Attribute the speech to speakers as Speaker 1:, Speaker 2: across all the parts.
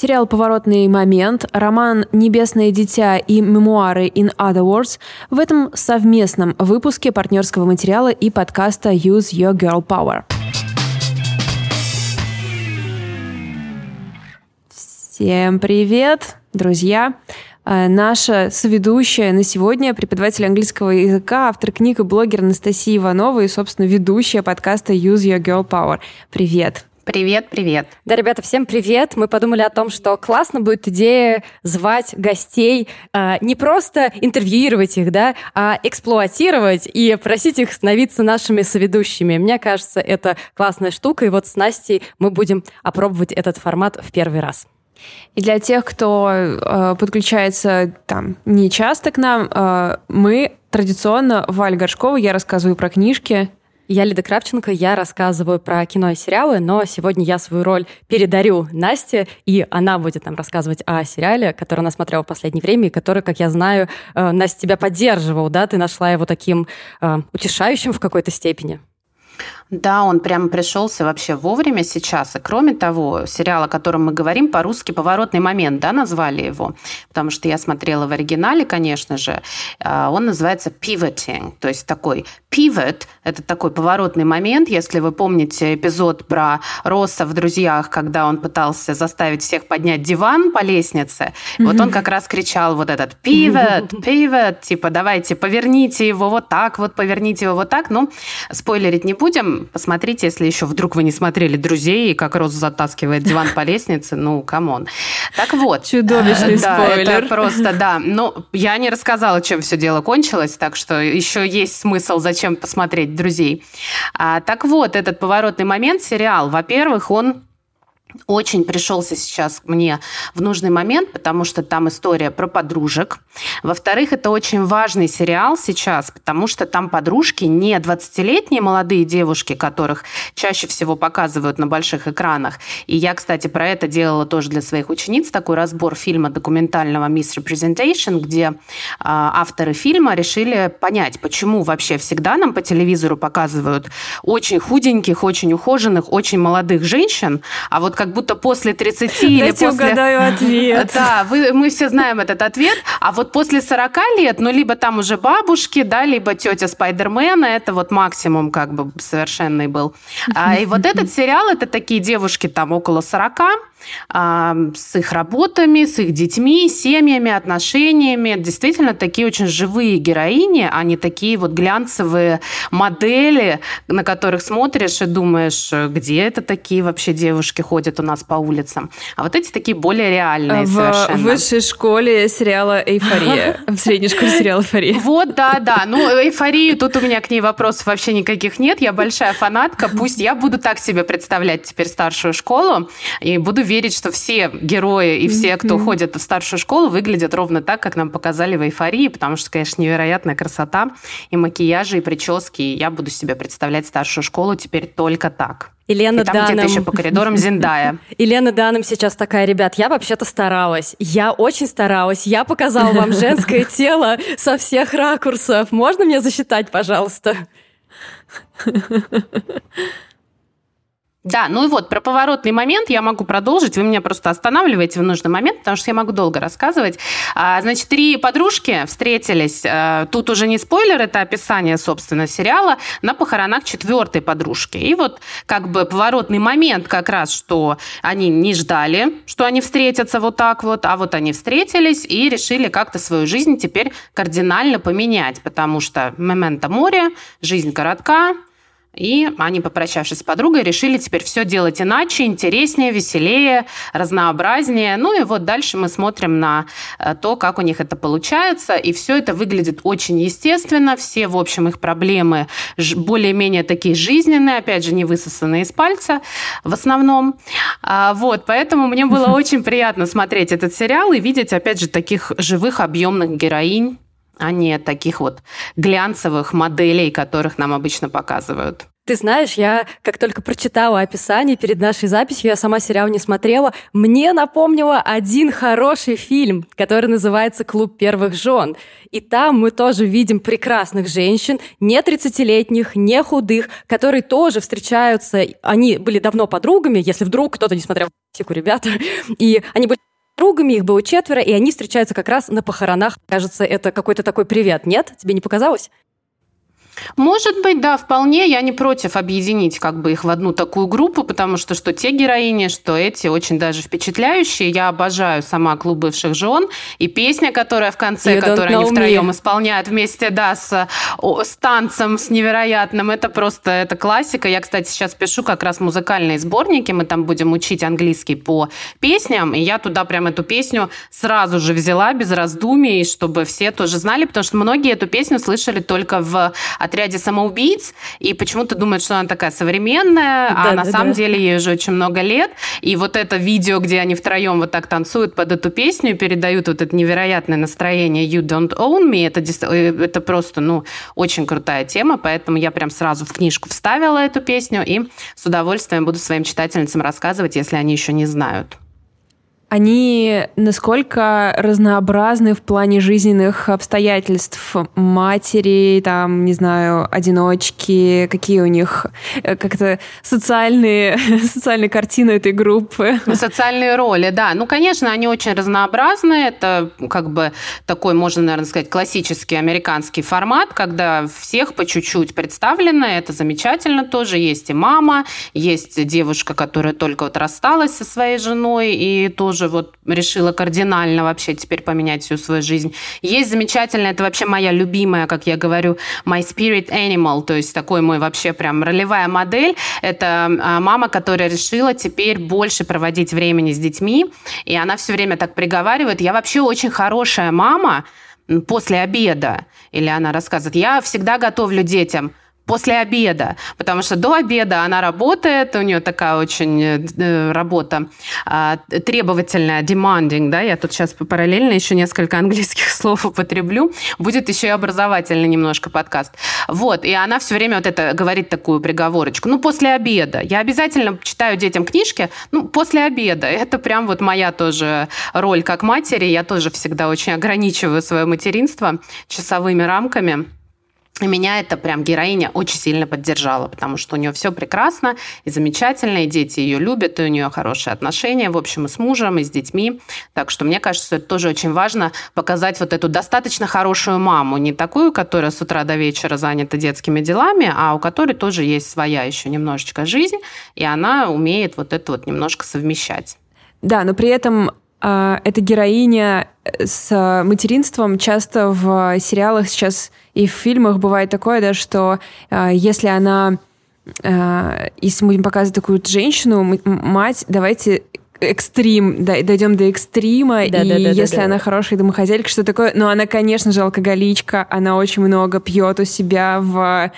Speaker 1: Сериал «Поворотный момент», роман «Небесное дитя» и мемуары «In Other Words» в этом совместном выпуске партнерского материала и подкаста «Use Your Girl Power». Всем привет, друзья! Э, наша соведущая на сегодня, преподаватель английского языка, автор книг и блогер Анастасия Иванова и, собственно, ведущая подкаста Use Your Girl Power. Привет!
Speaker 2: Привет, привет.
Speaker 3: Да, ребята, всем привет. Мы подумали о том, что классно будет идея звать гостей, э, не просто интервьюировать их, да, а эксплуатировать и просить их становиться нашими соведущими. Мне кажется, это классная штука, и вот с Настей мы будем опробовать этот формат в первый раз.
Speaker 1: И для тех, кто э, подключается там не часто к нам, э, мы традиционно Валь Горшкова, я рассказываю про книжки,
Speaker 3: я Лида Кравченко, я рассказываю про кино и сериалы, но сегодня я свою роль передарю Насте, и она будет нам рассказывать о сериале, который она смотрела в последнее время, и который, как я знаю, э, Настя тебя поддерживал, да, ты нашла его таким э, утешающим в какой-то степени.
Speaker 2: Да, он прямо пришелся вообще вовремя сейчас. И кроме того, сериал, о котором мы говорим, по-русски «Поворотный момент», да, назвали его, потому что я смотрела в оригинале, конечно же. А, он называется «Pivoting», то есть такой pivot – это такой поворотный момент. Если вы помните эпизод про Росса в «Друзьях», когда он пытался заставить всех поднять диван по лестнице, mm-hmm. вот он как раз кричал вот этот pivot, pivot, типа давайте поверните его вот так, вот поверните его вот так. Ну, спойлерить не будем, посмотрите, если еще вдруг вы не смотрели «Друзей», и как Росс затаскивает диван по лестнице, ну, come on. Так вот.
Speaker 1: Чудовищный
Speaker 2: да,
Speaker 1: спойлер.
Speaker 2: это просто, да. Но я не рассказала, чем все дело кончилось, так что еще есть смысл, зачем посмотреть «Друзей». А, так вот, этот поворотный момент, сериал, во-первых, он очень пришелся сейчас мне в нужный момент, потому что там история про подружек. Во-вторых, это очень важный сериал сейчас, потому что там подружки не 20-летние молодые девушки, которых чаще всего показывают на больших экранах. И я, кстати, про это делала тоже для своих учениц такой разбор фильма документального Misrepresentation, где э, авторы фильма решили понять, почему вообще всегда нам по телевизору показывают очень худеньких, очень ухоженных, очень молодых женщин, а вот как будто после 30 или
Speaker 1: Дайте
Speaker 2: после...
Speaker 1: угадаю ответ.
Speaker 2: Да, вы, мы все знаем этот ответ. А вот после 40 лет, ну, либо там уже бабушки, да, либо тетя Спайдермена, это вот максимум как бы совершенный был. А, и вот этот сериал, это такие девушки там около 40, с их работами, с их детьми, семьями, отношениями. Действительно, такие очень живые героини, а не такие вот глянцевые модели, на которых смотришь и думаешь, где это такие вообще девушки ходят у нас по улицам. А вот эти такие более реальные
Speaker 1: в
Speaker 2: совершенно.
Speaker 1: В высшей школе сериала «Эйфория». В средней школе сериала «Эйфория».
Speaker 2: Вот, да, да. Ну, «Эйфорию» тут у меня к ней вопросов вообще никаких нет. Я большая фанатка. Пусть я буду так себе представлять теперь старшую школу и буду верить, что все герои и все, кто mm-hmm. ходят в старшую школу, выглядят ровно так, как нам показали в «Эйфории», потому что, конечно, невероятная красота и макияжи, и прически. И я буду себе представлять старшую школу теперь только так.
Speaker 3: Елена
Speaker 2: и там
Speaker 3: Даном.
Speaker 2: где-то еще по коридорам Зиндая.
Speaker 3: Елена Даном сейчас такая, ребят, я вообще-то старалась. Я очень старалась. Я показала вам женское тело со всех ракурсов. Можно мне засчитать, пожалуйста?
Speaker 2: Да, ну и вот про поворотный момент я могу продолжить. Вы меня просто останавливаете в нужный момент, потому что я могу долго рассказывать. А, значит, три подружки встретились. А, тут уже не спойлер, это описание, собственно, сериала на похоронах четвертой подружки. И вот как бы поворотный момент как раз, что они не ждали, что они встретятся вот так вот, а вот они встретились и решили как-то свою жизнь теперь кардинально поменять, потому что момента море, жизнь коротка, и они, попрощавшись с подругой, решили теперь все делать иначе, интереснее, веселее, разнообразнее. Ну и вот дальше мы смотрим на э, то, как у них это получается. И все это выглядит очень естественно. Все, в общем, их проблемы более-менее такие жизненные, опять же, не высосанные из пальца в основном. А, вот, поэтому мне было очень приятно смотреть этот сериал и видеть, опять же, таких живых, объемных героинь а не таких вот глянцевых моделей, которых нам обычно показывают.
Speaker 3: Ты знаешь, я как только прочитала описание перед нашей записью, я сама сериал не смотрела, мне напомнило один хороший фильм, который называется «Клуб первых жен». И там мы тоже видим прекрасных женщин, не 30-летних, не худых, которые тоже встречаются. Они были давно подругами, если вдруг кто-то не смотрел «Психу, ребята», и они были подругами, их было четверо, и они встречаются как раз на похоронах. Кажется, это какой-то такой привет, нет? Тебе не показалось?
Speaker 2: Может быть, да, вполне. Я не против объединить как бы их в одну такую группу, потому что что те героини, что эти очень даже впечатляющие. Я обожаю сама «Клуб бывших жен». И песня, которая в конце, you которую они втроем me. исполняют вместе, да, с, с танцем, с невероятным, это просто, это классика. Я, кстати, сейчас пишу как раз музыкальные сборники, мы там будем учить английский по песням, и я туда прям эту песню сразу же взяла без раздумий, чтобы все тоже знали, потому что многие эту песню слышали только в отряде самоубийц, и почему-то думают, что она такая современная, а да, а на да, самом да. деле ей уже очень много лет. И вот это видео, где они втроем вот так танцуют под эту песню и передают вот это невероятное настроение You Don't Own Me, это, э, это просто, ну, очень крутая тема, поэтому я прям сразу в книжку вставила эту песню и с удовольствием буду своим читательницам рассказывать, если они еще не знают
Speaker 1: они насколько разнообразны в плане жизненных обстоятельств матери, там, не знаю, одиночки, какие у них э, как-то социальные, социальные картины этой группы.
Speaker 2: Социальные роли, да. Ну, конечно, они очень разнообразны. Это как бы такой, можно, наверное, сказать, классический американский формат, когда всех по чуть-чуть представлено. Это замечательно тоже. Есть и мама, есть девушка, которая только вот рассталась со своей женой и тоже тоже вот решила кардинально вообще теперь поменять всю свою жизнь. Есть замечательная, это вообще моя любимая, как я говорю, my spirit animal, то есть такой мой вообще прям ролевая модель. Это а, мама, которая решила теперь больше проводить времени с детьми, и она все время так приговаривает, я вообще очень хорошая мама после обеда. Или она рассказывает, я всегда готовлю детям – после обеда, потому что до обеда она работает, у нее такая очень э, работа э, требовательная, demanding, да, я тут сейчас параллельно еще несколько английских слов употреблю, будет еще и образовательный немножко подкаст. Вот, и она все время вот это говорит такую приговорочку, ну, после обеда. Я обязательно читаю детям книжки, ну, после обеда. Это прям вот моя тоже роль как матери, я тоже всегда очень ограничиваю свое материнство часовыми рамками. И меня это прям героиня очень сильно поддержала, потому что у нее все прекрасно и замечательно, и дети ее любят, и у нее хорошие отношения, в общем, и с мужем, и с детьми. Так что мне кажется, это тоже очень важно показать вот эту достаточно хорошую маму, не такую, которая с утра до вечера занята детскими делами, а у которой тоже есть своя еще немножечко жизнь, и она умеет вот это вот немножко совмещать.
Speaker 1: Да, но при этом эта героиня э, с материнством часто в сериалах сейчас и в фильмах бывает такое, да, что а, если она а, если мы будем показывать такую женщину, мать, давайте экстрим, дойдем до экстрима, да, и да, да, если да, да. она хорошая домохозяйка, что такое, но она, конечно же, алкоголичка, она очень много пьет у себя в,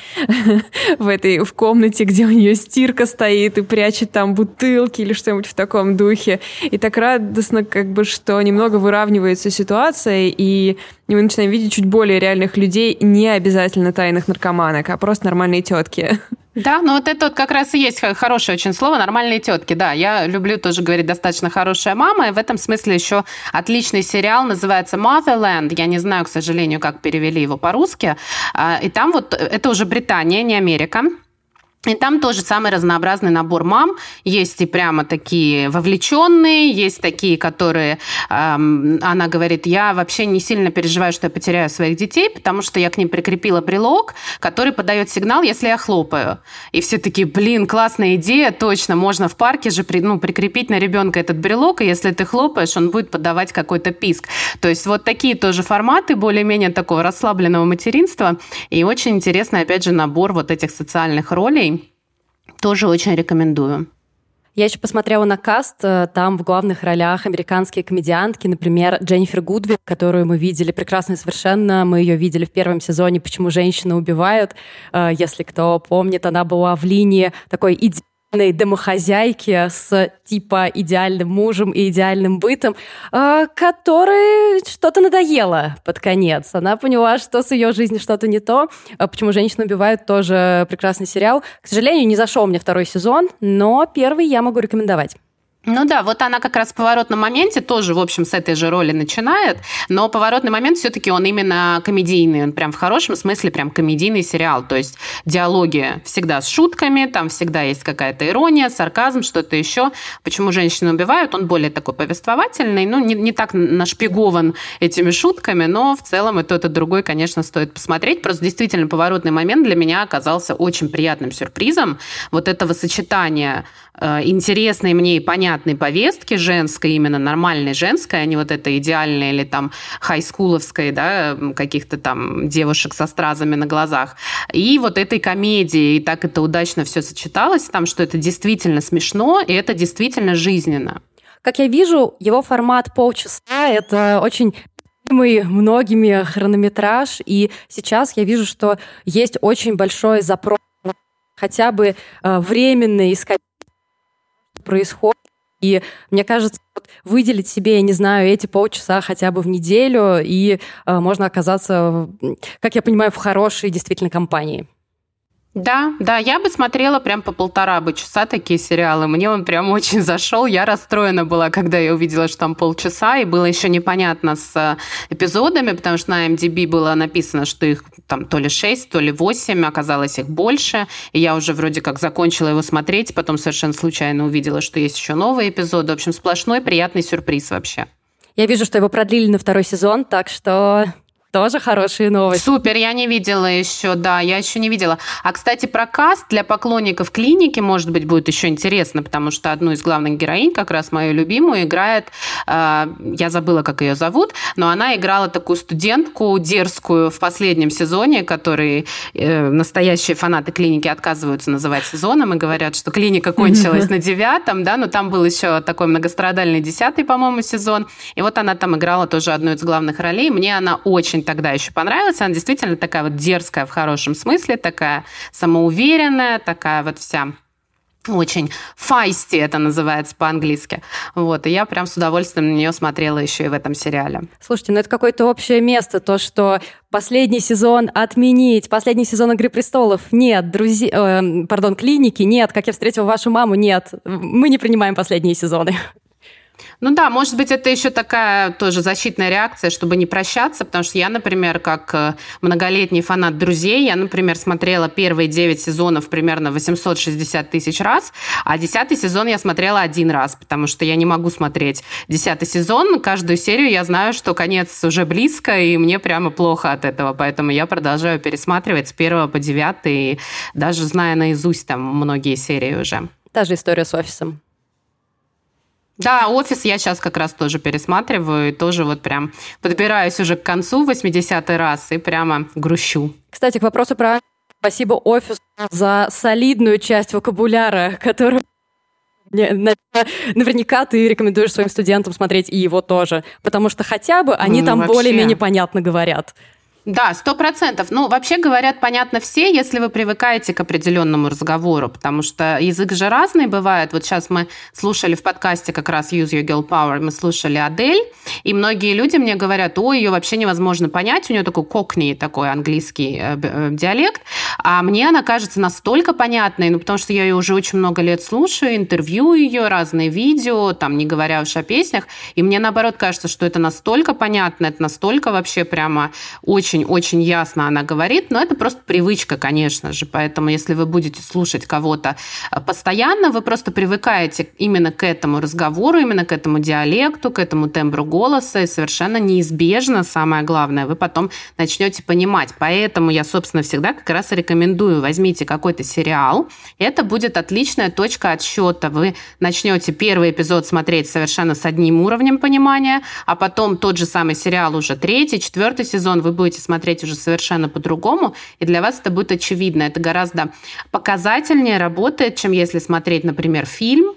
Speaker 1: в этой, в комнате, где у нее стирка стоит, и прячет там бутылки или что-нибудь в таком духе. И так радостно, как бы, что немного выравнивается ситуация, и мы начинаем видеть чуть более реальных людей, не обязательно тайных наркоманок, а просто нормальные тетки.
Speaker 2: Да, ну вот это вот как раз и есть хорошее очень слово «нормальные тетки». Да, я люблю тоже говорить «достаточно хорошая мама», и в этом смысле еще отличный сериал называется «Motherland». Я не знаю, к сожалению, как перевели его по-русски. А, и там вот, это уже Британия, не Америка. И там тоже самый разнообразный набор мам. Есть и прямо такие вовлеченные, есть такие, которые, эм, она говорит, я вообще не сильно переживаю, что я потеряю своих детей, потому что я к ним прикрепила брелок, который подает сигнал, если я хлопаю. И все такие, блин, классная идея, точно, можно в парке же при, ну, прикрепить на ребенка этот брелок, и если ты хлопаешь, он будет подавать какой-то писк. То есть вот такие тоже форматы более-менее такого расслабленного материнства. И очень интересный, опять же, набор вот этих социальных ролей, тоже очень рекомендую.
Speaker 3: Я еще посмотрела на каст, э, там в главных ролях американские комедиантки, например, Дженнифер Гудви, которую мы видели прекрасно совершенно. Мы ее видели в первом сезоне «Почему женщины убивают». Э, если кто помнит, она была в линии такой идеальной домохозяйки с типа идеальным мужем и идеальным бытом, э, которой что-то надоело под конец. Она поняла, что с ее жизнью что-то не то. А почему женщины убивают тоже прекрасный сериал. К сожалению, не зашел мне второй сезон, но первый я могу рекомендовать.
Speaker 2: Ну да, вот она как раз в поворотном моменте тоже, в общем, с этой же роли начинает, но поворотный момент все-таки он именно комедийный, он прям в хорошем смысле прям комедийный сериал, то есть диалоги всегда с шутками, там всегда есть какая-то ирония, сарказм, что-то еще. Почему женщины убивают? Он более такой повествовательный, ну не, не так нашпигован этими шутками, но в целом и тот, и другой, конечно, стоит посмотреть. Просто действительно поворотный момент для меня оказался очень приятным сюрпризом. Вот этого сочетания Э, интересной мне и понятной повестки женской, именно нормальной женской, а не вот этой идеальной или там хайскуловской, да, каких-то там девушек со стразами на глазах. И вот этой комедии, и так это удачно все сочеталось там, что это действительно смешно, и это действительно жизненно.
Speaker 3: Как я вижу, его формат полчаса — это очень любимый многими хронометраж, и сейчас я вижу, что есть очень большой запрос хотя бы э, временно искать происходит. И мне кажется, вот выделить себе, я не знаю, эти полчаса хотя бы в неделю, и э, можно оказаться, как я понимаю, в хорошей действительно компании.
Speaker 2: Да, да, я бы смотрела прям по полтора бы часа такие сериалы. Мне он прям очень зашел. Я расстроена была, когда я увидела, что там полчаса, и было еще непонятно с э, эпизодами, потому что на MDB было написано, что их там то ли 6, то ли 8, оказалось их больше. И я уже вроде как закончила его смотреть, потом совершенно случайно увидела, что есть еще новые эпизоды. В общем, сплошной приятный сюрприз вообще.
Speaker 3: Я вижу, что его продлили на второй сезон, так что тоже хорошие новости.
Speaker 2: Супер, я не видела еще, да, я еще не видела. А, кстати, про каст для поклонников клиники, может быть, будет еще интересно, потому что одну из главных героинь, как раз мою любимую, играет, э, я забыла, как ее зовут, но она играла такую студентку дерзкую в последнем сезоне, который э, настоящие фанаты клиники отказываются называть сезоном и говорят, что клиника кончилась на девятом, да, но там был еще такой многострадальный десятый, по-моему, сезон. И вот она там играла тоже одну из главных ролей. Мне она очень очень тогда еще понравилась. Она действительно такая вот дерзкая в хорошем смысле, такая самоуверенная, такая вот вся очень файсти это называется по-английски. Вот, и я прям с удовольствием на нее смотрела еще и в этом сериале.
Speaker 3: Слушайте, ну это какое-то общее место, то, что последний сезон отменить, последний сезон «Игры престолов» нет, друзья, э, пардон, клиники нет, как я встретила вашу маму нет, мы не принимаем последние сезоны.
Speaker 2: Ну да, может быть, это еще такая тоже защитная реакция, чтобы не прощаться, потому что я, например, как э, многолетний фанат «Друзей», я, например, смотрела первые 9 сезонов примерно 860 тысяч раз, а десятый сезон я смотрела один раз, потому что я не могу смотреть десятый сезон. Каждую серию я знаю, что конец уже близко, и мне прямо плохо от этого, поэтому я продолжаю пересматривать с первого по девятый, даже зная наизусть там многие серии уже.
Speaker 3: Та же история с офисом.
Speaker 2: Да, офис я сейчас как раз тоже пересматриваю и тоже вот прям подбираюсь уже к концу 80-й раз и прямо грущу.
Speaker 3: Кстати, к вопросу про спасибо офису за солидную часть вокабуляра, которую Наверняка ты рекомендуешь своим студентам смотреть и его тоже, потому что хотя бы они ну, там более-менее понятно говорят.
Speaker 2: Да, сто процентов. Ну, вообще говорят, понятно все, если вы привыкаете к определенному разговору, потому что язык же разный бывает. Вот сейчас мы слушали в подкасте как раз Use Your Girl Power, мы слушали Адель, и многие люди мне говорят, ой, ее вообще невозможно понять, у нее такой кокни, такой английский э, э, диалект, а мне она кажется настолько понятной, ну, потому что я ее уже очень много лет слушаю, интервью ее, разные видео, там, не говоря уж о песнях, и мне, наоборот, кажется, что это настолько понятно, это настолько вообще прямо очень очень-очень ясно она говорит, но это просто привычка, конечно же. Поэтому если вы будете слушать кого-то э, постоянно, вы просто привыкаете именно к этому разговору, именно к этому диалекту, к этому тембру голоса, и совершенно неизбежно, самое главное, вы потом начнете понимать. Поэтому я, собственно, всегда как раз рекомендую, возьмите какой-то сериал, это будет отличная точка отсчета. Вы начнете первый эпизод смотреть совершенно с одним уровнем понимания, а потом тот же самый сериал уже третий, четвертый сезон вы будете будете смотреть уже совершенно по-другому, и для вас это будет очевидно. Это гораздо показательнее работает, чем если смотреть, например, фильм,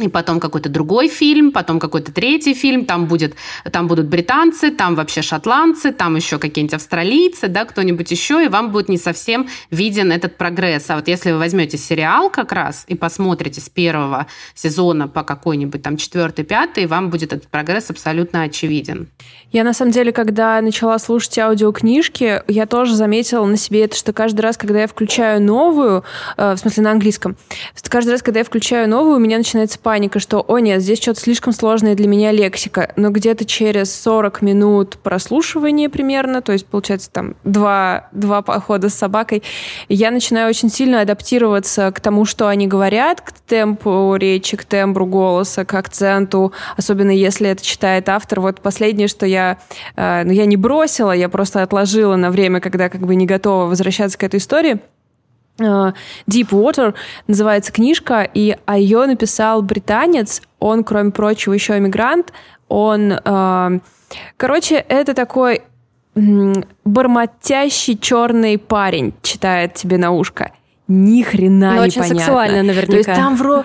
Speaker 2: и потом какой-то другой фильм, потом какой-то третий фильм, там, будет, там будут британцы, там вообще шотландцы, там еще какие-нибудь австралийцы, да, кто-нибудь еще, и вам будет не совсем виден этот прогресс. А вот если вы возьмете сериал как раз и посмотрите с первого сезона по какой-нибудь там четвертый, пятый, вам будет этот прогресс абсолютно очевиден.
Speaker 1: Я, на самом деле, когда начала слушать аудиокнижки, я тоже заметила на себе это, что каждый раз, когда я включаю новую, э, в смысле на английском, каждый раз, когда я включаю новую, у меня начинается паника, что, о нет, здесь что-то слишком сложное для меня лексика. Но где-то через 40 минут прослушивания примерно, то есть, получается, там два, два похода с собакой, я начинаю очень сильно адаптироваться к тому, что они говорят, к темпу речи, к тембру голоса, к акценту, особенно если это читает автор. Вот последнее, что я, э, ну, я не бросила, я просто отложила на время, когда как бы не готова возвращаться к этой истории – Deep Water называется книжка, и а ее написал британец. Он, кроме прочего, еще иммигрант. Он, э, короче, это такой бормотящий черный парень читает тебе на ушко. Ни хрена
Speaker 3: Но
Speaker 1: не
Speaker 3: очень сексуально наверняка. То есть
Speaker 1: там вро...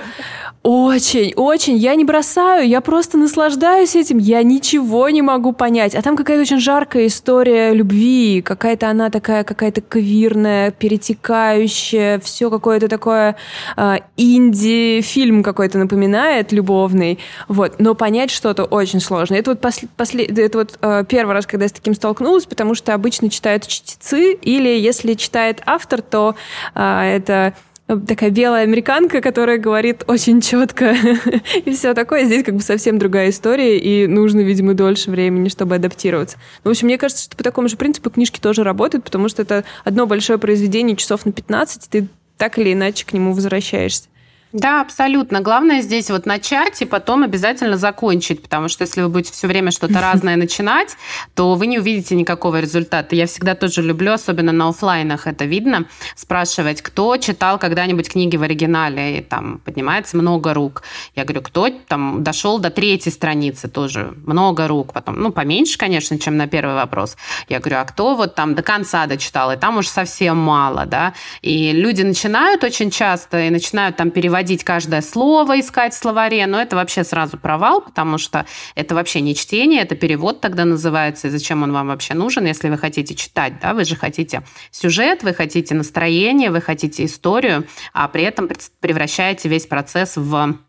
Speaker 1: Очень, очень. Я не бросаю, я просто наслаждаюсь этим. Я ничего не могу понять. А там какая-то очень жаркая история любви. Какая-то она такая, какая-то квирная, перетекающая. Все какое-то такое э, инди-фильм какой-то напоминает, любовный. Вот. Но понять что-то очень сложно. Это вот, после, после, это вот э, первый раз, когда я с таким столкнулась, потому что обычно читают чтецы, или если читает автор, то э, это такая белая американка, которая говорит очень четко и все такое. Здесь как бы совсем другая история, и нужно, видимо, дольше времени, чтобы адаптироваться. Ну, в общем, мне кажется, что по такому же принципу книжки тоже работают, потому что это одно большое произведение часов на 15, ты так или иначе к нему возвращаешься.
Speaker 2: Да, абсолютно. Главное здесь вот начать и потом обязательно закончить, потому что если вы будете все время что-то разное начинать, то вы не увидите никакого результата. Я всегда тоже люблю, особенно на офлайнах это видно, спрашивать, кто читал когда-нибудь книги в оригинале, и там поднимается много рук. Я говорю, кто там дошел до третьей страницы, тоже много рук, потом, ну, поменьше, конечно, чем на первый вопрос. Я говорю, а кто вот там до конца дочитал, и там уж совсем мало, да. И люди начинают очень часто и начинают там переводить переводить каждое слово, искать в словаре, но это вообще сразу провал, потому что это вообще не чтение, это перевод тогда называется, и зачем он вам вообще нужен, если вы хотите читать, да, вы же хотите сюжет, вы хотите настроение, вы хотите историю, а при этом превращаете весь процесс в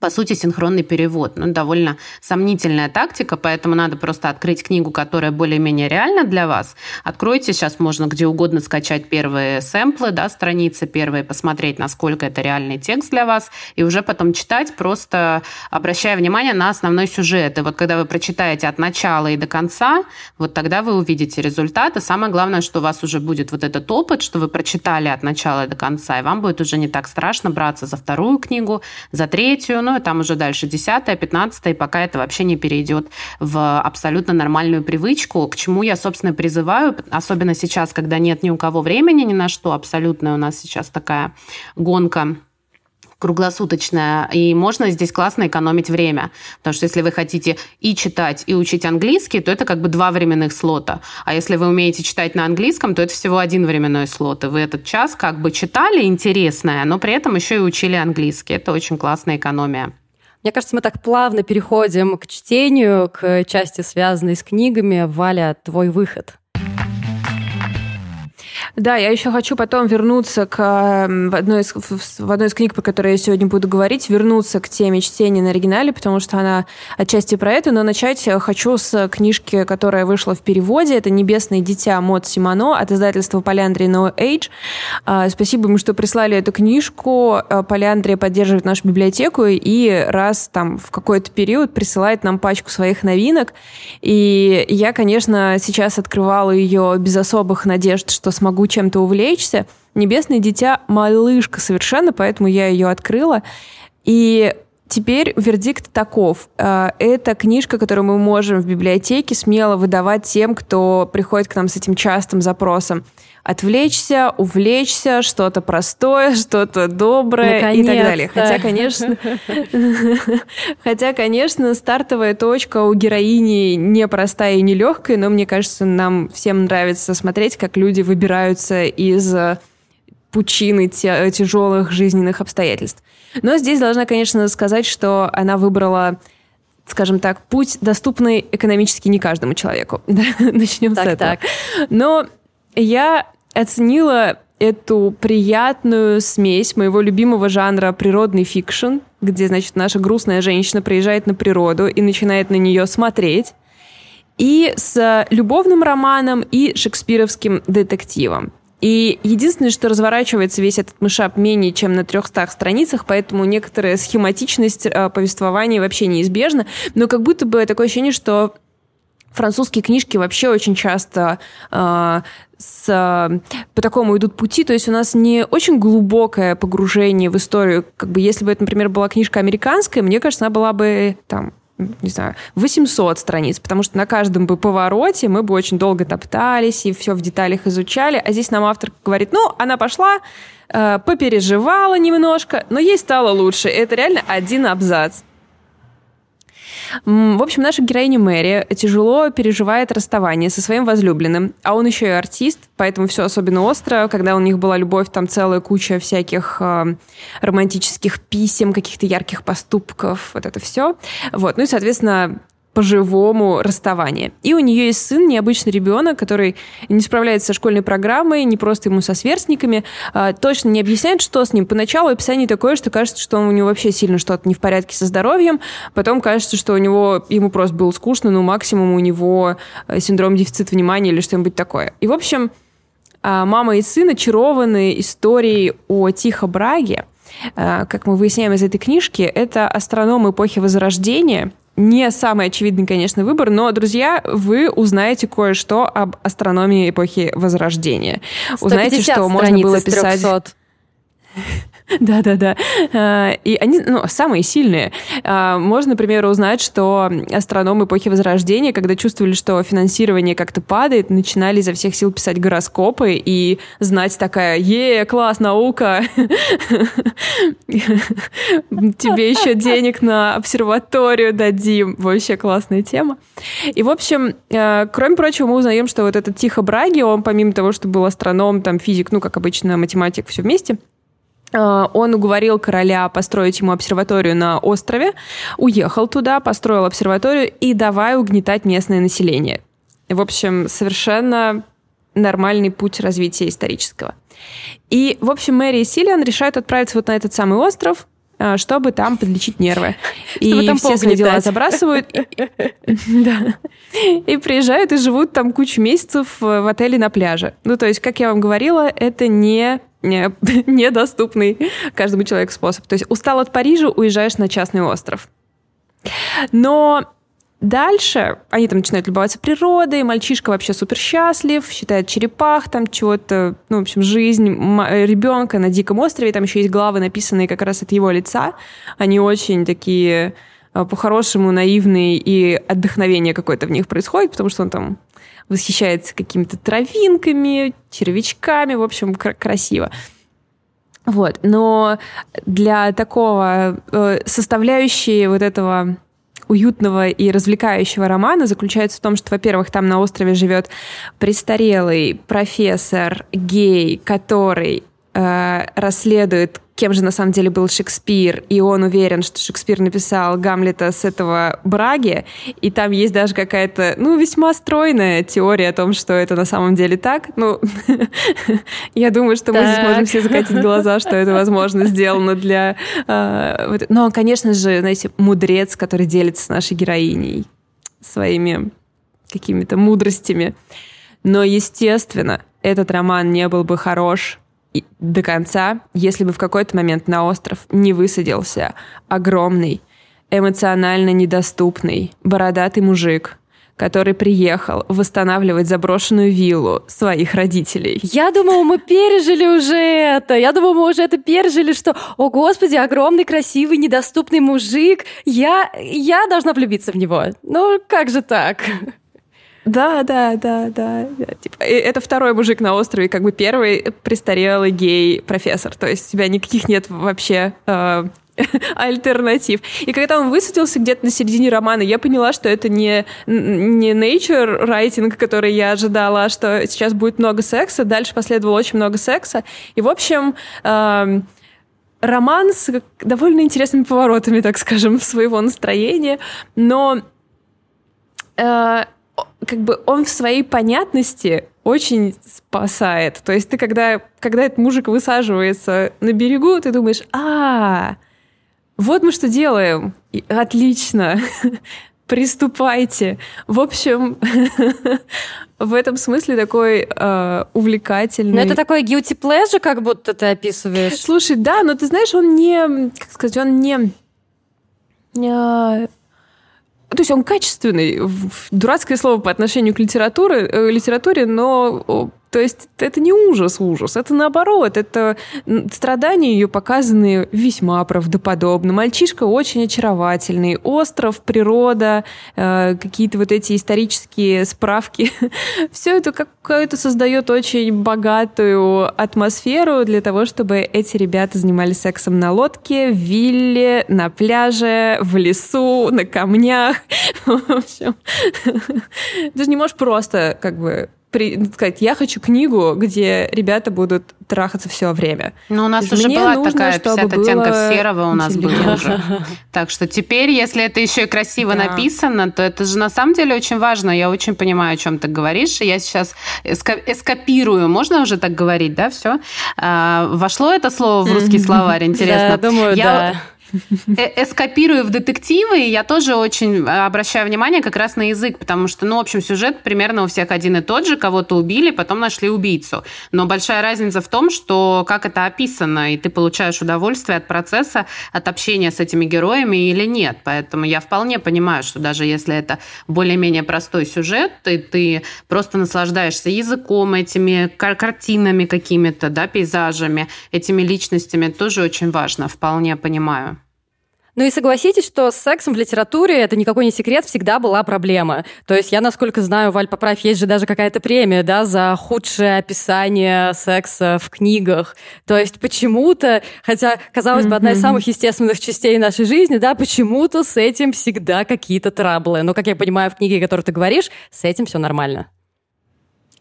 Speaker 2: по сути, синхронный перевод. Ну, довольно сомнительная тактика, поэтому надо просто открыть книгу, которая более-менее реальна для вас. Откройте, сейчас можно где угодно скачать первые сэмплы, да, страницы первые, посмотреть, насколько это реальный текст для вас, и уже потом читать, просто обращая внимание на основной сюжет. И вот когда вы прочитаете от начала и до конца, вот тогда вы увидите результат. И самое главное, что у вас уже будет вот этот опыт, что вы прочитали от начала и до конца, и вам будет уже не так страшно браться за вторую книгу, за третью, ну и там уже дальше 10 15 пока это вообще не перейдет в абсолютно нормальную привычку, к чему я, собственно, призываю, особенно сейчас, когда нет ни у кого времени ни на что, абсолютно у нас сейчас такая гонка круглосуточная, и можно здесь классно экономить время. Потому что если вы хотите и читать, и учить английский, то это как бы два временных слота. А если вы умеете читать на английском, то это всего один временной слот. И вы этот час как бы читали интересное, но при этом еще и учили английский. Это очень классная экономия.
Speaker 3: Мне кажется, мы так плавно переходим к чтению, к части, связанной с книгами. Валя, твой выход.
Speaker 1: Да, я еще хочу потом вернуться к в одной, из, в одной из книг, по которой я сегодня буду говорить, вернуться к теме чтения на оригинале, потому что она отчасти про это, но начать хочу с книжки, которая вышла в переводе. Это «Небесное дитя» Мод Симоно от издательства Поляндрия No Age. А, спасибо им, что прислали эту книжку. А, Поляндрия поддерживает нашу библиотеку и раз там в какой-то период присылает нам пачку своих новинок. И я, конечно, сейчас открывала ее без особых надежд, что смогу могу чем-то увлечься. «Небесное дитя» — малышка совершенно, поэтому я ее открыла. И Теперь вердикт таков. Э, это книжка, которую мы можем в библиотеке смело выдавать тем, кто приходит к нам с этим частым запросом. Отвлечься, увлечься, что-то простое, что-то доброе и так далее. Хотя, конечно, хотя, конечно, стартовая точка у героини непростая и нелегкая, но мне кажется, нам всем нравится смотреть, как люди выбираются из пучины тяжелых жизненных обстоятельств. Но здесь должна, конечно, сказать, что она выбрала скажем так, путь, доступный экономически не каждому человеку. Начнем так, с этого. Так. Но я оценила эту приятную смесь моего любимого жанра природный fiction, где, значит, наша грустная женщина приезжает на природу и начинает на нее смотреть, и с любовным романом и шекспировским детективом. И единственное, что разворачивается весь этот мышап менее чем на 300 страницах, поэтому некоторая схематичность э, повествования вообще неизбежна, но как будто бы такое ощущение, что французские книжки вообще очень часто э, с, по такому идут пути, то есть у нас не очень глубокое погружение в историю, как бы если бы это, например, была книжка американская, мне кажется, она была бы там не знаю, 800 страниц, потому что на каждом бы повороте мы бы очень долго топтались и все в деталях изучали, а здесь нам автор говорит, ну, она пошла, э, попереживала немножко, но ей стало лучше. Это реально один абзац. В общем, наша героиня Мэри тяжело переживает расставание со своим возлюбленным, а он еще и артист, поэтому все особенно остро. Когда у них была любовь, там целая куча всяких э, романтических писем, каких-то ярких поступков, вот это все. Вот. Ну и, соответственно, по-живому расставание. И у нее есть сын, необычный ребенок, который не справляется со школьной программой, не просто ему со сверстниками, а, точно не объясняет, что с ним. Поначалу описание такое, что кажется, что у него вообще сильно что-то не в порядке со здоровьем, потом кажется, что у него, ему просто было скучно, но максимум у него э, синдром дефицита внимания или что-нибудь такое. И, в общем, а, мама и сын очарованы историей о Тихо Браге, а, как мы выясняем из этой книжки, это астроном эпохи Возрождения, не самый очевидный, конечно, выбор, но, друзья, вы узнаете кое-что об астрономии эпохи Возрождения. Узнаете, что можно было писать... Да-да-да. А, и они ну, самые сильные. А, можно, например, узнать, что астрономы эпохи Возрождения, когда чувствовали, что финансирование как-то падает, начинали изо всех сил писать гороскопы и знать такая, е, класс, наука, тебе еще денег на обсерваторию дадим. Вообще классная тема. И, в общем, а, кроме прочего, мы узнаем, что вот этот Тихо Браги, он помимо того, что был астроном, там, физик, ну, как обычно, математик, все вместе – он уговорил короля построить ему обсерваторию на острове, уехал туда, построил обсерваторию и давай угнетать местное население. В общем, совершенно нормальный путь развития исторического. И, в общем, Мэри и Силиан решают отправиться вот на этот самый остров, а, чтобы там подлечить нервы. И там все свои дела забрасывают. И приезжают и живут там кучу месяцев в отеле на пляже. Ну, то есть, как я вам говорила, это не, недоступный каждому человеку способ. То есть устал от Парижа, уезжаешь на частный остров. Но дальше они там начинают любоваться природой, мальчишка вообще супер счастлив, считает черепах, там чего-то, ну, в общем, жизнь ребенка на диком острове, там еще есть главы, написанные как раз от его лица. Они очень такие а, по-хорошему наивные, и отдохновение какое-то в них происходит, потому что он там восхищается какими-то травинками, червячками, в общем, кр- красиво. Вот, но для такого э, составляющей вот этого уютного и развлекающего романа заключается в том, что, во-первых, там на острове живет престарелый профессор гей, который э, расследует кем же на самом деле был Шекспир, и он уверен, что Шекспир написал Гамлета с этого Браги, и там есть даже какая-то, ну, весьма стройная теория о том, что это на самом деле так. Ну, я думаю, что мы здесь можем все закатить глаза, что это, возможно, сделано для... Э, но, конечно же, знаете, мудрец, который делится с нашей героиней своими какими-то мудростями. Но, естественно, этот роман не был бы хорош до конца, если бы в какой-то момент на остров не высадился огромный, эмоционально недоступный, бородатый мужик, который приехал восстанавливать заброшенную виллу своих родителей.
Speaker 3: Я думала, мы пережили уже это. Я думала, мы уже это пережили, что, о господи, огромный, красивый, недоступный мужик. Я, я должна влюбиться в него. Ну, как же так?
Speaker 1: Да, да, да, да. Типа, это второй мужик на острове, как бы первый престарелый гей-профессор. То есть у тебя никаких нет вообще э, альтернатив. И когда он высадился где-то на середине романа, я поняла, что это не, не nature writing, который я ожидала, а что сейчас будет много секса. Дальше последовало очень много секса. И, в общем, э, роман с довольно интересными поворотами, так скажем, своего настроения. Но э, как бы он в своей понятности очень спасает. То есть ты, когда, когда этот мужик высаживается на берегу, ты думаешь, а, вот мы что делаем. И, отлично. Приступайте. В общем, в этом смысле такой э, увлекательный.
Speaker 3: Но это такой guilty pleasure, как будто ты описываешь.
Speaker 1: Слушай, да, но ты знаешь, он не, как сказать, он не, не то есть он качественный, дурацкое слово по отношению к литературе, э, литературе но то есть это не ужас, ужас, это наоборот, это страдания ее показаны весьма правдоподобно. Мальчишка очень очаровательный, остров, природа, э, какие-то вот эти исторические справки. Все это какое-то создает очень богатую атмосферу для того, чтобы эти ребята занимались сексом на лодке, в вилле, на пляже, в лесу, на камнях. В общем, ты же не можешь просто как бы при, сказать, я хочу книгу, где ребята будут трахаться все время.
Speaker 2: Ну, у нас уже была нужно, такая 50 оттенков серого у нас была уже. Так что теперь, если это еще и красиво да. написано, то это же на самом деле очень важно. Я очень понимаю, о чем ты говоришь. Я сейчас эскапирую, можно уже так говорить, да, все? А, вошло это слово в русский словарь, интересно?
Speaker 3: Да, думаю, я, да.
Speaker 2: Э, эскапирую в детективы, и я тоже очень э, обращаю внимание как раз на язык, потому что, ну, в общем, сюжет примерно у всех один и тот же, кого-то убили, потом нашли убийцу. Но большая разница в том, что как это описано, и ты получаешь удовольствие от процесса, от общения с этими героями или нет. Поэтому я вполне понимаю, что даже если это более-менее простой сюжет, и ты просто наслаждаешься языком, этими картинами какими-то, да, пейзажами, этими личностями, тоже очень важно, вполне понимаю.
Speaker 3: Ну и согласитесь, что с сексом в литературе, это никакой не секрет, всегда была проблема. То есть я, насколько знаю, Валь, поправь, есть же даже какая-то премия, да, за худшее описание секса в книгах. То есть почему-то, хотя, казалось бы, одна из самых естественных частей нашей жизни, да, почему-то с этим всегда какие-то траблы. Но, как я понимаю, в книге, о которой ты говоришь, с этим все нормально.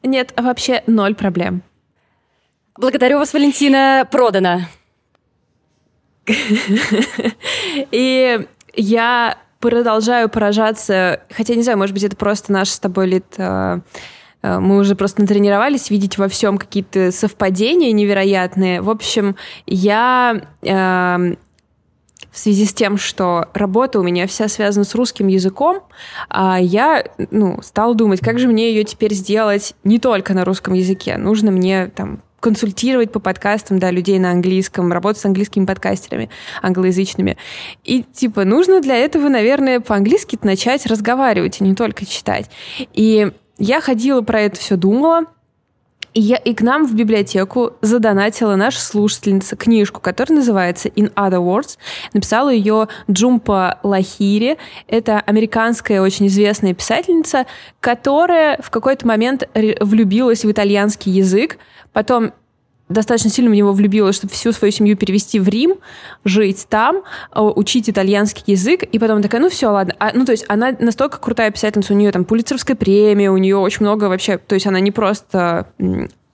Speaker 1: Нет, вообще ноль проблем.
Speaker 3: Благодарю вас, Валентина. Продано.
Speaker 1: И я продолжаю поражаться, хотя не знаю, может быть, это просто наш с тобой лет э, э, мы уже просто натренировались видеть во всем какие-то совпадения невероятные. В общем, я э, в связи с тем, что работа у меня вся связана с русским языком, а я ну, стала думать, как же мне ее теперь сделать не только на русском языке. Нужно мне там консультировать по подкастам, да, людей на английском, работать с английскими подкастерами англоязычными. И, типа, нужно для этого, наверное, по-английски начать разговаривать, а не только читать. И я ходила про это все думала, и, я, и к нам в библиотеку задонатила наша слушательница книжку, которая называется «In Other Words». Написала ее Джумпа Лахири. Это американская очень известная писательница, которая в какой-то момент влюбилась в итальянский язык, потом достаточно сильно в него влюбилась, чтобы всю свою семью перевести в Рим, жить там, э, учить итальянский язык, и потом такая, ну все, ладно. А, ну, то есть она настолько крутая писательница, у нее там пулицерская премия, у нее очень много вообще, то есть она не просто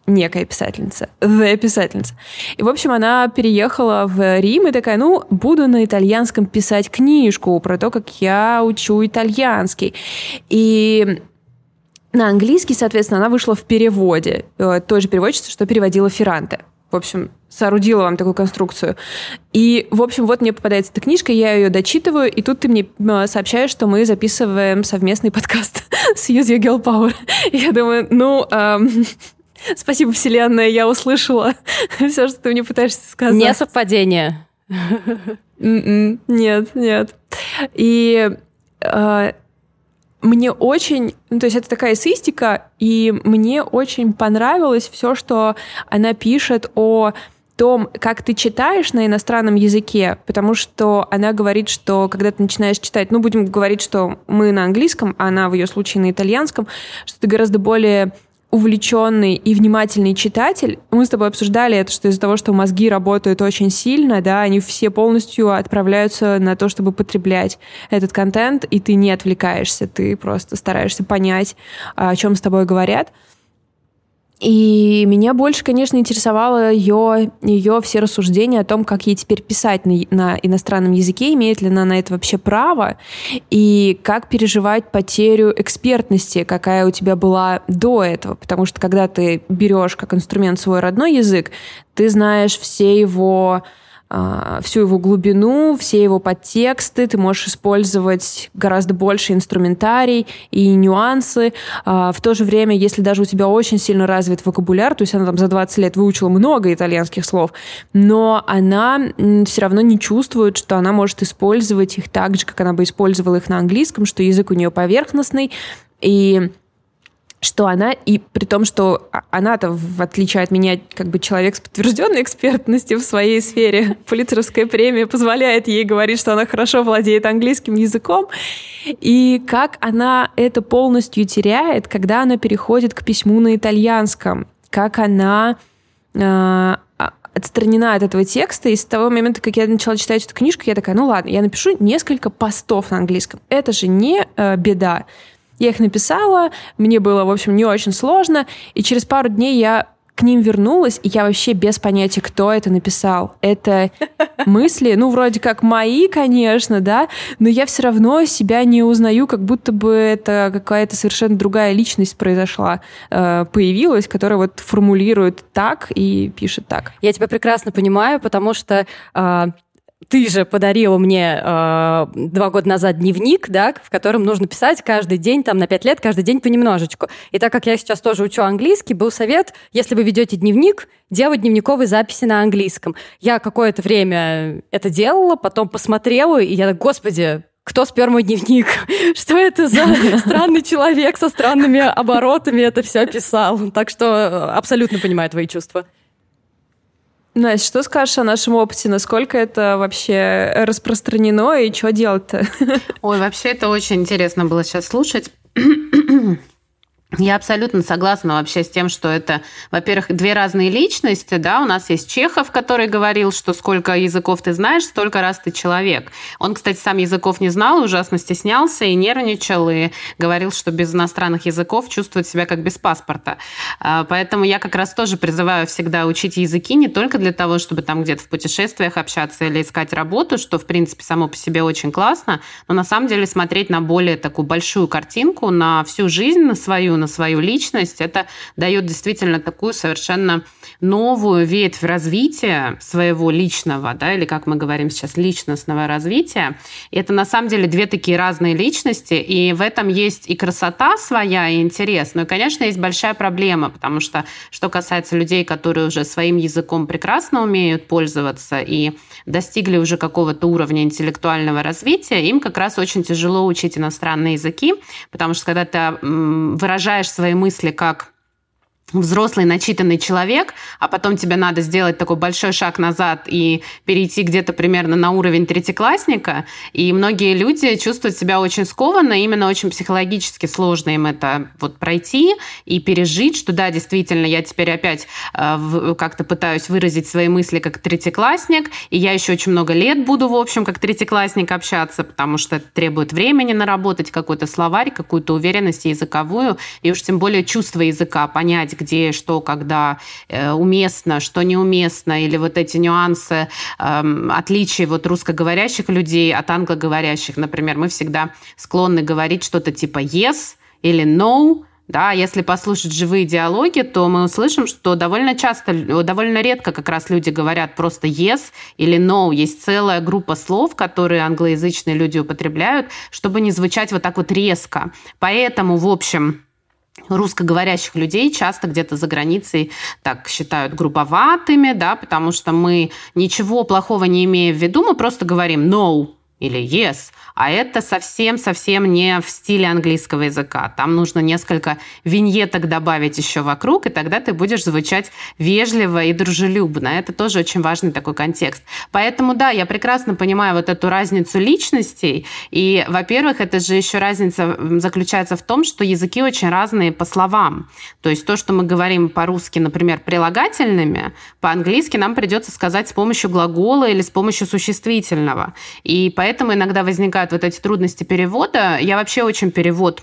Speaker 1: некая писательница, the писательница. И, в общем, она переехала в Рим и такая, ну, буду на итальянском писать книжку про то, как я учу итальянский. И на английский, соответственно, она вышла в переводе. Э, той же переводчицы, что переводила Ферранте. В общем, соорудила вам такую конструкцию. И, в общем, вот мне попадается эта книжка, я ее дочитываю, и тут ты мне э, сообщаешь, что мы записываем совместный подкаст с Use Your Girl Power. И я думаю, ну, эм, спасибо, Вселенная, я услышала все, что ты мне пытаешься сказать.
Speaker 3: Не совпадение.
Speaker 1: М-м, нет, нет. И э, мне очень, ну, то есть это такая эссистика, и мне очень понравилось все, что она пишет о том, как ты читаешь на иностранном языке, потому что она говорит, что когда ты начинаешь читать, ну, будем говорить, что мы на английском, а она в ее случае на итальянском, что ты гораздо более увлеченный и внимательный читатель. Мы с тобой обсуждали это, что из-за того, что мозги работают очень сильно, да, они все полностью отправляются на то, чтобы потреблять этот контент, и ты не отвлекаешься, ты просто стараешься понять, о чем с тобой говорят. И меня больше, конечно, интересовало ее, ее все рассуждения о том, как ей теперь писать на, на иностранном языке, имеет ли она на это вообще право, и как переживать потерю экспертности, какая у тебя была до этого. Потому что когда ты берешь как инструмент свой родной язык, ты знаешь все его всю его глубину, все его подтексты, ты можешь использовать гораздо больше инструментарий и нюансы. А, в то же время, если даже у тебя очень сильно развит вокабуляр, то есть она там за 20 лет выучила много итальянских слов, но она все равно не чувствует, что она может использовать их так же, как она бы использовала их на английском, что язык у нее поверхностный, и что она, и при том, что а, она-то, в отличие от меня, как бы человек с подтвержденной экспертностью в своей сфере, Пулитцеровская премия позволяет ей говорить, что она хорошо владеет английским языком, и как она это полностью теряет, когда она переходит к письму на итальянском, как она э, отстранена от этого текста, и с того момента, как я начала читать эту книжку, я такая, ну ладно, я напишу несколько постов на английском. Это же не э, беда. Я их написала, мне было, в общем, не очень сложно, и через пару дней я к ним вернулась, и я вообще без понятия, кто это написал. Это мысли, ну, вроде как мои, конечно, да, но я все равно себя не узнаю, как будто бы это какая-то совершенно другая личность произошла, э, появилась, которая вот формулирует так и пишет так.
Speaker 3: Я тебя прекрасно понимаю, потому что э, ты же подарила мне э, два года назад дневник, да, в котором нужно писать каждый день, там, на пять лет, каждый день понемножечку. И так как я сейчас тоже учу английский, был совет, если вы ведете дневник, делать дневниковые записи на английском. Я какое-то время это делала, потом посмотрела, и я так, господи, кто спер мой дневник? Что это за странный человек со странными оборотами это все писал? Так что абсолютно понимаю твои чувства.
Speaker 1: Настя, что скажешь о нашем опыте? Насколько это вообще распространено и что делать-то?
Speaker 2: Ой, вообще это очень интересно было сейчас слушать. Я абсолютно согласна вообще с тем, что это, во-первых, две разные личности, да, у нас есть Чехов, который говорил, что сколько языков ты знаешь, столько раз ты человек. Он, кстати, сам языков не знал, ужасно стеснялся и нервничал, и говорил, что без иностранных языков чувствует себя как без паспорта. А, поэтому я как раз тоже призываю всегда учить языки не только для того, чтобы там где-то в путешествиях общаться или искать работу, что, в принципе, само по себе очень классно, но на самом деле смотреть на более такую большую картинку, на всю жизнь, на свою, на свою личность, это дает действительно такую совершенно новую ветвь развития своего личного, да, или как мы говорим сейчас, личностного развития. И это на самом деле две такие разные личности, и в этом есть и красота своя, и интерес. Но, конечно, есть большая проблема, потому что, что касается людей, которые уже своим языком прекрасно умеют пользоваться и достигли уже какого-то уровня интеллектуального развития, им как раз очень тяжело учить иностранные языки, потому что когда ты выражаешь свои мысли как взрослый, начитанный человек, а потом тебе надо сделать такой большой шаг назад и перейти где-то примерно на уровень третьеклассника. И многие люди чувствуют себя очень скованно, именно очень психологически сложно им это вот пройти и пережить, что да, действительно, я теперь опять э, как-то пытаюсь выразить свои мысли как третьеклассник, и я еще очень много лет буду, в общем, как третьеклассник общаться, потому что это требует времени наработать какой-то словарь, какую-то уверенность языковую, и уж тем более чувство языка, понять, где, что, когда э, уместно, что неуместно, или вот эти нюансы э, отличий вот русскоговорящих людей от англоговорящих. Например, мы всегда склонны говорить что-то типа yes или no, да, если послушать живые диалоги, то мы услышим, что довольно часто, довольно редко как раз люди говорят просто yes или no. Есть целая группа слов, которые англоязычные люди употребляют, чтобы не звучать вот так вот резко. Поэтому, в общем, русскоговорящих людей часто где-то за границей так считают грубоватыми, да, потому что мы ничего плохого не имея в виду, мы просто говорим no, или yes, а это совсем-совсем не в стиле английского языка. Там нужно несколько виньеток добавить еще вокруг, и тогда ты будешь звучать вежливо и дружелюбно. Это тоже очень важный такой контекст. Поэтому, да, я прекрасно понимаю вот эту разницу личностей. И, во-первых, это же еще разница заключается в том, что языки очень разные по словам. То есть то, что мы говорим по-русски, например, прилагательными, по-английски нам придется сказать с помощью глагола или с помощью существительного. И поэтому поэтому иногда возникают вот эти трудности перевода. Я вообще очень перевод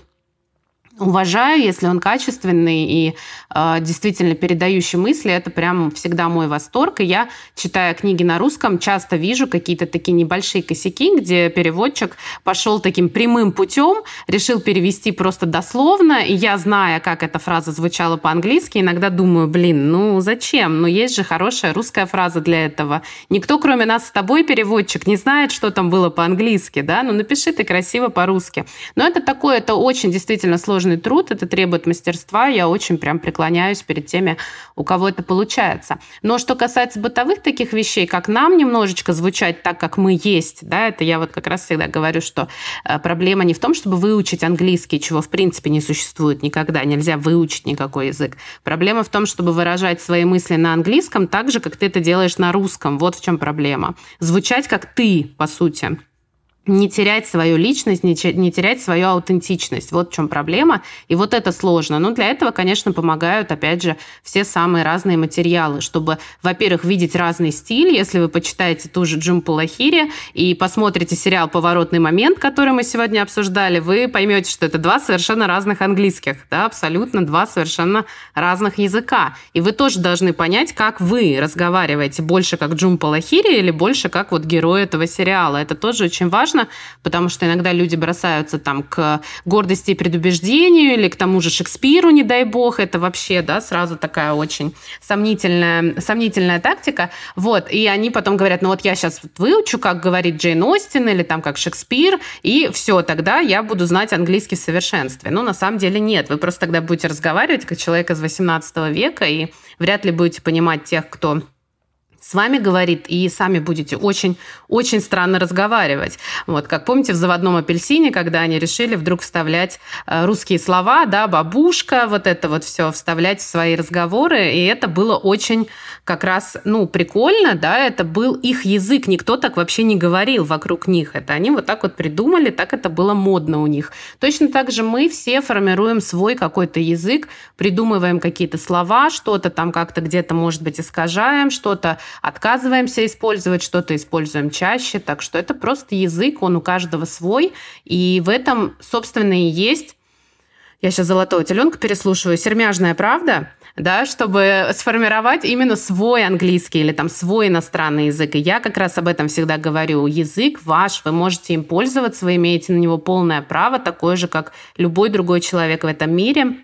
Speaker 2: уважаю, если он качественный и э, действительно передающий мысли, это прям всегда мой восторг. И я, читая книги на русском, часто вижу какие-то такие небольшие косяки, где переводчик пошел таким прямым путем, решил перевести просто дословно, и я, зная, как эта фраза звучала по-английски, иногда думаю, блин, ну зачем? Ну есть же хорошая русская фраза для этого. Никто, кроме нас с тобой, переводчик, не знает, что там было по-английски, да? Ну напиши ты красиво по-русски. Но это такое, это очень действительно сложно сложный труд, это требует мастерства. Я очень прям преклоняюсь перед теми, у кого это получается. Но что касается бытовых таких вещей, как нам немножечко звучать так, как мы есть, да, это я вот как раз всегда говорю, что э, проблема не в том, чтобы выучить английский, чего в принципе не существует никогда, нельзя выучить никакой язык. Проблема в том, чтобы выражать свои мысли на английском так же, как ты это делаешь на русском. Вот в чем проблема. Звучать как ты, по сути не терять свою личность, не, терять свою аутентичность. Вот в чем проблема. И вот это сложно. Но для этого, конечно, помогают, опять же, все самые разные материалы, чтобы, во-первых, видеть разный стиль. Если вы почитаете ту же Джумпу Лахири и посмотрите сериал «Поворотный момент», который мы сегодня обсуждали, вы поймете, что это два совершенно разных английских, да, абсолютно два совершенно разных языка. И вы тоже должны понять, как вы разговариваете, больше как Джумпа Лахири или больше как вот герой этого сериала. Это тоже очень важно важно, потому что иногда люди бросаются там к гордости и предубеждению или к тому же Шекспиру, не дай бог, это вообще, да, сразу такая очень сомнительная, сомнительная тактика, вот, и они потом говорят, ну вот я сейчас выучу, как говорит Джейн Остин или там как Шекспир, и все, тогда я буду знать английский в совершенстве. Но на самом деле нет, вы просто тогда будете разговаривать как человек из 18 века, и вряд ли будете понимать тех, кто с вами говорит, и сами будете очень-очень странно разговаривать. Вот, как помните, в «Заводном апельсине», когда они решили вдруг вставлять э, русские слова, да, бабушка, вот это вот все вставлять в свои разговоры, и это было очень как раз, ну, прикольно, да, это был их язык, никто так вообще не говорил вокруг них, это они вот так вот придумали, так это было модно у них. Точно так же мы все формируем свой какой-то язык, придумываем какие-то слова, что-то там как-то где-то, может быть, искажаем, что-то отказываемся использовать, что-то используем чаще. Так что это просто язык, он у каждого свой. И в этом, собственно, и есть я сейчас золотого теленка переслушиваю, сермяжная правда, да, чтобы сформировать именно свой английский или там свой иностранный язык. И я как раз об этом всегда говорю. Язык ваш, вы можете им пользоваться, вы имеете на него полное право, такое же, как любой другой человек в этом мире.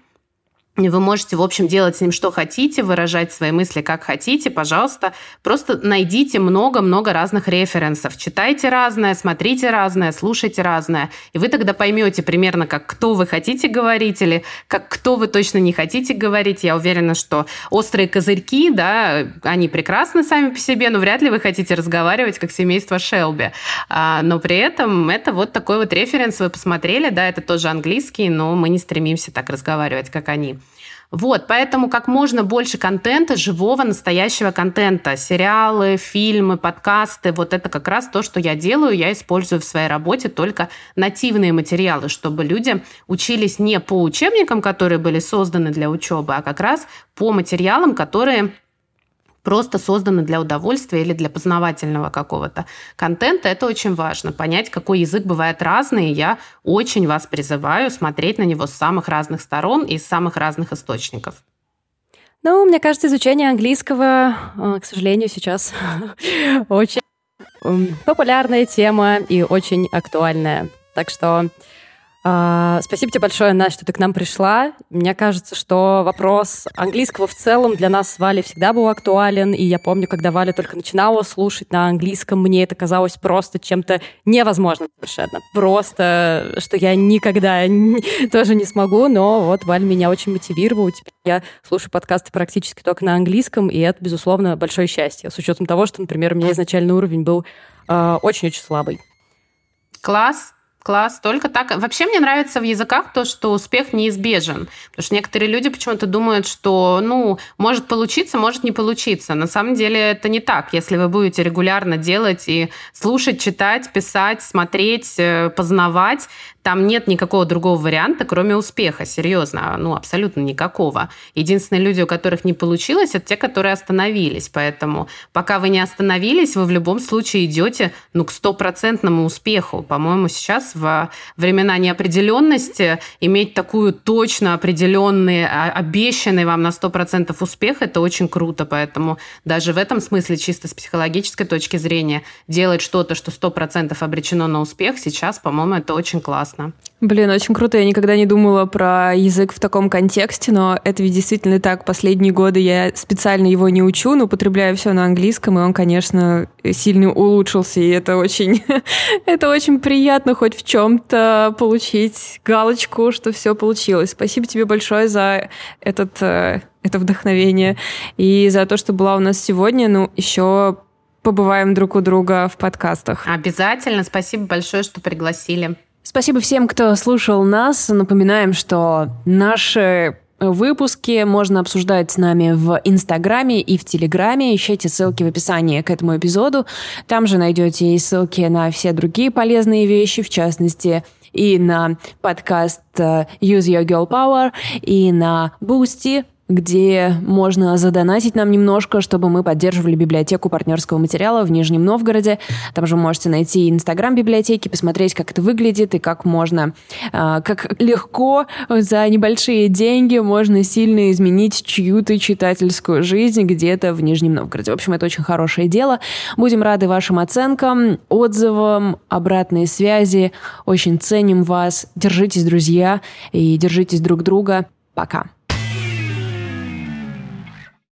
Speaker 2: Вы можете, в общем, делать с ним что хотите, выражать свои мысли как хотите, пожалуйста. Просто найдите много-много разных референсов. Читайте разное, смотрите разное, слушайте разное. И вы тогда поймете примерно, как кто вы хотите говорить или как кто вы точно не хотите говорить. Я уверена, что острые козырьки, да, они прекрасны сами по себе, но вряд ли вы хотите разговаривать как семейство Шелби. А, но при этом это вот такой вот референс вы посмотрели, да, это тоже английский, но мы не стремимся так разговаривать, как они. Вот, поэтому как можно больше контента, живого, настоящего контента, сериалы, фильмы, подкасты, вот это как раз то, что я делаю, я использую в своей работе только нативные материалы, чтобы люди учились не по учебникам, которые были созданы для учебы, а как раз по материалам, которые просто созданы для удовольствия или для познавательного какого-то контента. Это очень важно. Понять, какой язык бывает разный. Я очень вас призываю смотреть на него с самых разных сторон и с самых разных источников.
Speaker 3: Ну, мне кажется, изучение английского, э, к сожалению, сейчас очень популярная тема и очень актуальная. Так что спасибо тебе большое, Настя, что ты к нам пришла. Мне кажется, что вопрос английского в целом для нас с Валей всегда был актуален. И я помню, когда Валя только начинала слушать на английском, мне это казалось просто чем-то невозможным совершенно. Просто, что я никогда тоже не смогу, но вот Валь меня очень мотивировала. Теперь я слушаю подкасты практически только на английском, и это, безусловно, большое счастье, с учетом того, что, например, у меня изначальный уровень был а, очень-очень слабый.
Speaker 2: Класс. Класс, только так. Вообще мне нравится в языках то, что успех неизбежен. Потому что некоторые люди почему-то думают, что, ну, может получиться, может не получиться. На самом деле это не так. Если вы будете регулярно делать и слушать, читать, писать, смотреть, э, познавать, там нет никакого другого варианта, кроме успеха, серьезно, ну, абсолютно никакого. Единственные люди, у которых не получилось, это те, которые остановились. Поэтому пока вы не остановились, вы в любом случае идете, ну, к стопроцентному успеху. По-моему, сейчас в времена неопределенности иметь такую точно определенный, а, обещанный вам на 100% успех, это очень круто. Поэтому даже в этом смысле, чисто с психологической точки зрения, делать что-то, что 100% обречено на успех, сейчас, по-моему, это очень классно.
Speaker 1: Блин, очень круто. Я никогда не думала про язык в таком контексте, но это ведь действительно так. Последние годы я специально его не учу, но употребляю все на английском, и он, конечно, сильно улучшился, и это очень, это очень приятно хоть в чем-то получить галочку, что все получилось. Спасибо тебе большое за этот, э, это вдохновение и за то, что была у нас сегодня. Ну, еще побываем друг у друга в подкастах.
Speaker 2: Обязательно. Спасибо большое, что пригласили.
Speaker 1: Спасибо всем, кто слушал нас. Напоминаем, что наши выпуски можно обсуждать с нами в Инстаграме и в Телеграме. Ищите ссылки в описании к этому эпизоду. Там же найдете и ссылки на все другие полезные вещи, в частности, и на подкаст э, Use Your Girl Power, и на Boosty, где можно задонатить нам немножко, чтобы мы поддерживали библиотеку партнерского материала в Нижнем Новгороде. Там же вы можете найти инстаграм библиотеки, посмотреть, как это выглядит и как можно, а, как легко за небольшие деньги можно сильно изменить чью-то читательскую жизнь где-то в Нижнем Новгороде. В общем, это очень хорошее дело. Будем рады вашим оценкам, отзывам, обратной связи. Очень ценим вас. Держитесь, друзья, и держитесь друг друга. Пока.